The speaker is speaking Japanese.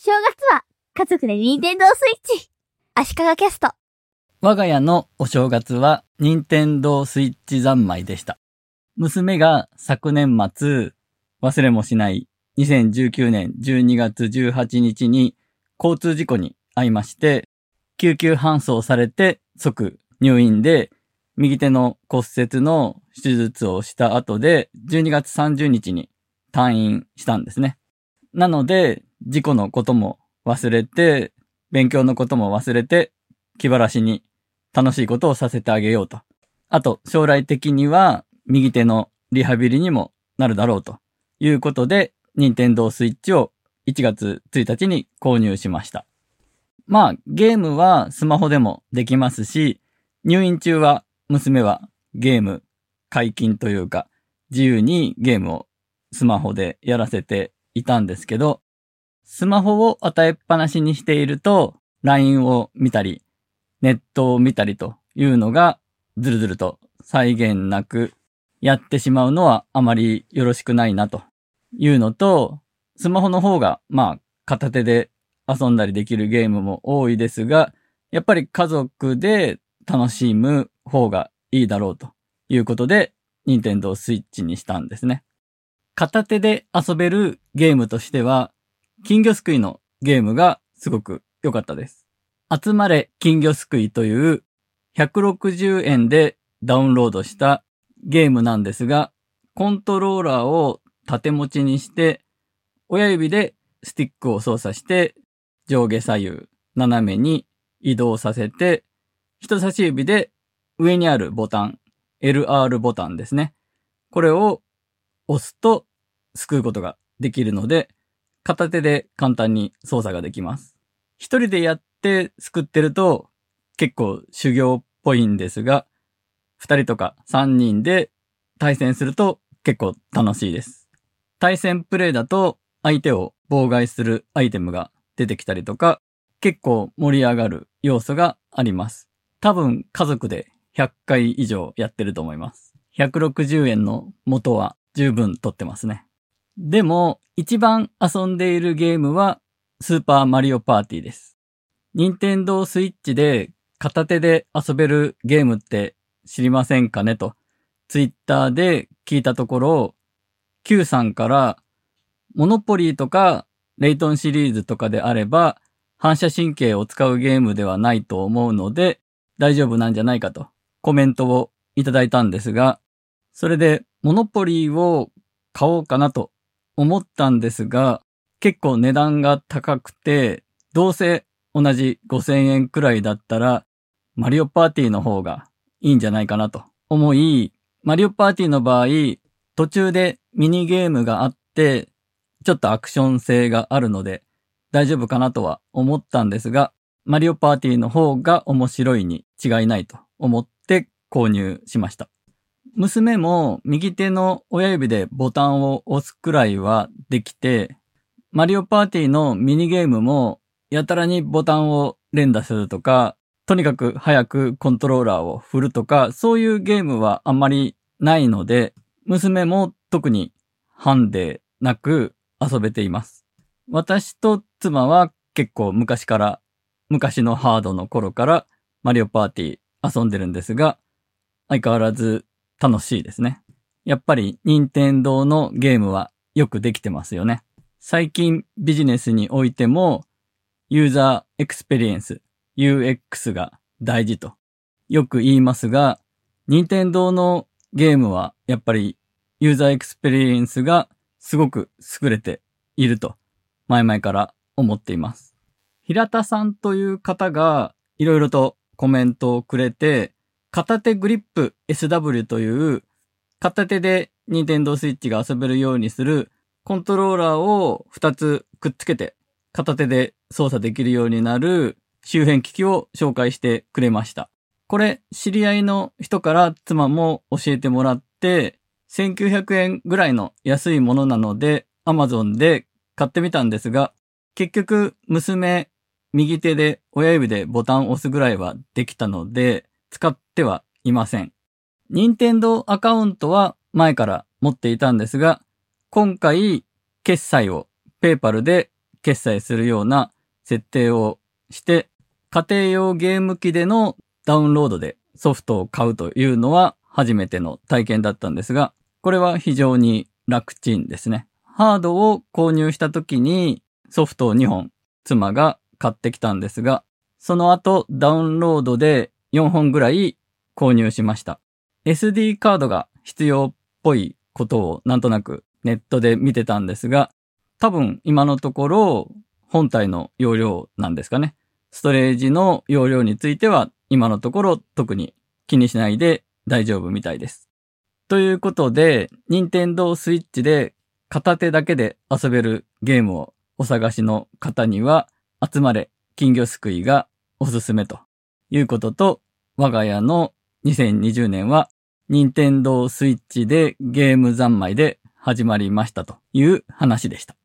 正月は家族でニンテンドースイッチ。足利キャスト。我が家のお正月は、任天堂スイッチ三昧でした。娘が昨年末、忘れもしない2019年12月18日に交通事故に遭いまして、救急搬送されて即入院で、右手の骨折の手術をした後で、12月30日に退院したんですね。なので、事故のことも忘れて、勉強のことも忘れて、気晴らしに楽しいことをさせてあげようと。あと、将来的には右手のリハビリにもなるだろうということで、任天堂スイッチを1月1日に購入しました。まあ、ゲームはスマホでもできますし、入院中は娘はゲーム解禁というか、自由にゲームをスマホでやらせていたんですけど、スマホを与えっぱなしにしていると、LINE を見たり、ネットを見たりというのが、ずるずると再現なくやってしまうのはあまりよろしくないなというのと、スマホの方が、まあ、片手で遊んだりできるゲームも多いですが、やっぱり家族で楽しむ方がいいだろうということで、任天堂スイッチにしたんですね。片手で遊べるゲームとしては、金魚すくいのゲームがすごく良かったです。集まれ金魚すくいという160円でダウンロードしたゲームなんですが、コントローラーを縦持ちにして、親指でスティックを操作して、上下左右、斜めに移動させて、人差し指で上にあるボタン、LR ボタンですね。これを押すと救うことができるので、片手で簡単に操作ができます。一人でやって救ってると結構修行っぽいんですが、二人とか三人で対戦すると結構楽しいです。対戦プレイだと相手を妨害するアイテムが出てきたりとか、結構盛り上がる要素があります。多分家族で100回以上やってると思います。160円の元は十分取ってますね。でも、一番遊んでいるゲームは、スーパーマリオパーティーです。任天堂スイッチで片手で遊べるゲームって知りませんかねと、ツイッターで聞いたところ、Q さんから、モノポリーとか、レイトンシリーズとかであれば、反射神経を使うゲームではないと思うので、大丈夫なんじゃないかとコメントをいただいたんですが、それでモノポリーを買おうかなと思ったんですが、結構値段が高くて、どうせ同じ5000円くらいだったら、マリオパーティーの方がいいんじゃないかなと思い、マリオパーティーの場合、途中でミニゲームがあって、ちょっとアクション性があるので、大丈夫かなとは思ったんですが、マリオパーティーの方が面白いに違いないと思って購入しました。娘も右手の親指でボタンを押すくらいはできて、マリオパーティーのミニゲームもやたらにボタンを連打するとか、とにかく早くコントローラーを振るとか、そういうゲームはあんまりないので、娘も特にハンデなく遊べています。私と妻は結構昔から、昔のハードの頃からマリオパーティー遊んでるんですが、相変わらず楽しいですね。やっぱり任天堂のゲームはよくできてますよね。最近ビジネスにおいてもユーザーエクスペリエンス UX が大事とよく言いますが、任天堂のゲームはやっぱりユーザーエクスペリエンスがすごく優れていると前々から思っています。平田さんという方がいろいろとコメントをくれて、片手グリップ SW という片手で Nintendo Switch が遊べるようにするコントローラーを2つくっつけて片手で操作できるようになる周辺機器を紹介してくれました。これ知り合いの人から妻も教えてもらって1900円ぐらいの安いものなので Amazon で買ってみたんですが結局娘右手で親指でボタンを押すぐらいはできたので使ってはいません。任天堂アカウントは前から持っていたんですが、今回決済をペーパルで決済するような設定をして、家庭用ゲーム機でのダウンロードでソフトを買うというのは初めての体験だったんですが、これは非常に楽ちんですね。ハードを購入した時にソフトを2本妻が買ってきたんですが、その後ダウンロードで4本ぐらい購入しました。SD カードが必要っぽいことをなんとなくネットで見てたんですが、多分今のところ本体の容量なんですかね。ストレージの容量については今のところ特に気にしないで大丈夫みたいです。ということで、任天堂スイッチで片手だけで遊べるゲームをお探しの方には集まれ金魚すくいがおすすめということと、我が家の2020年は任天堂スイッチでゲーム三昧で始まりましたという話でした。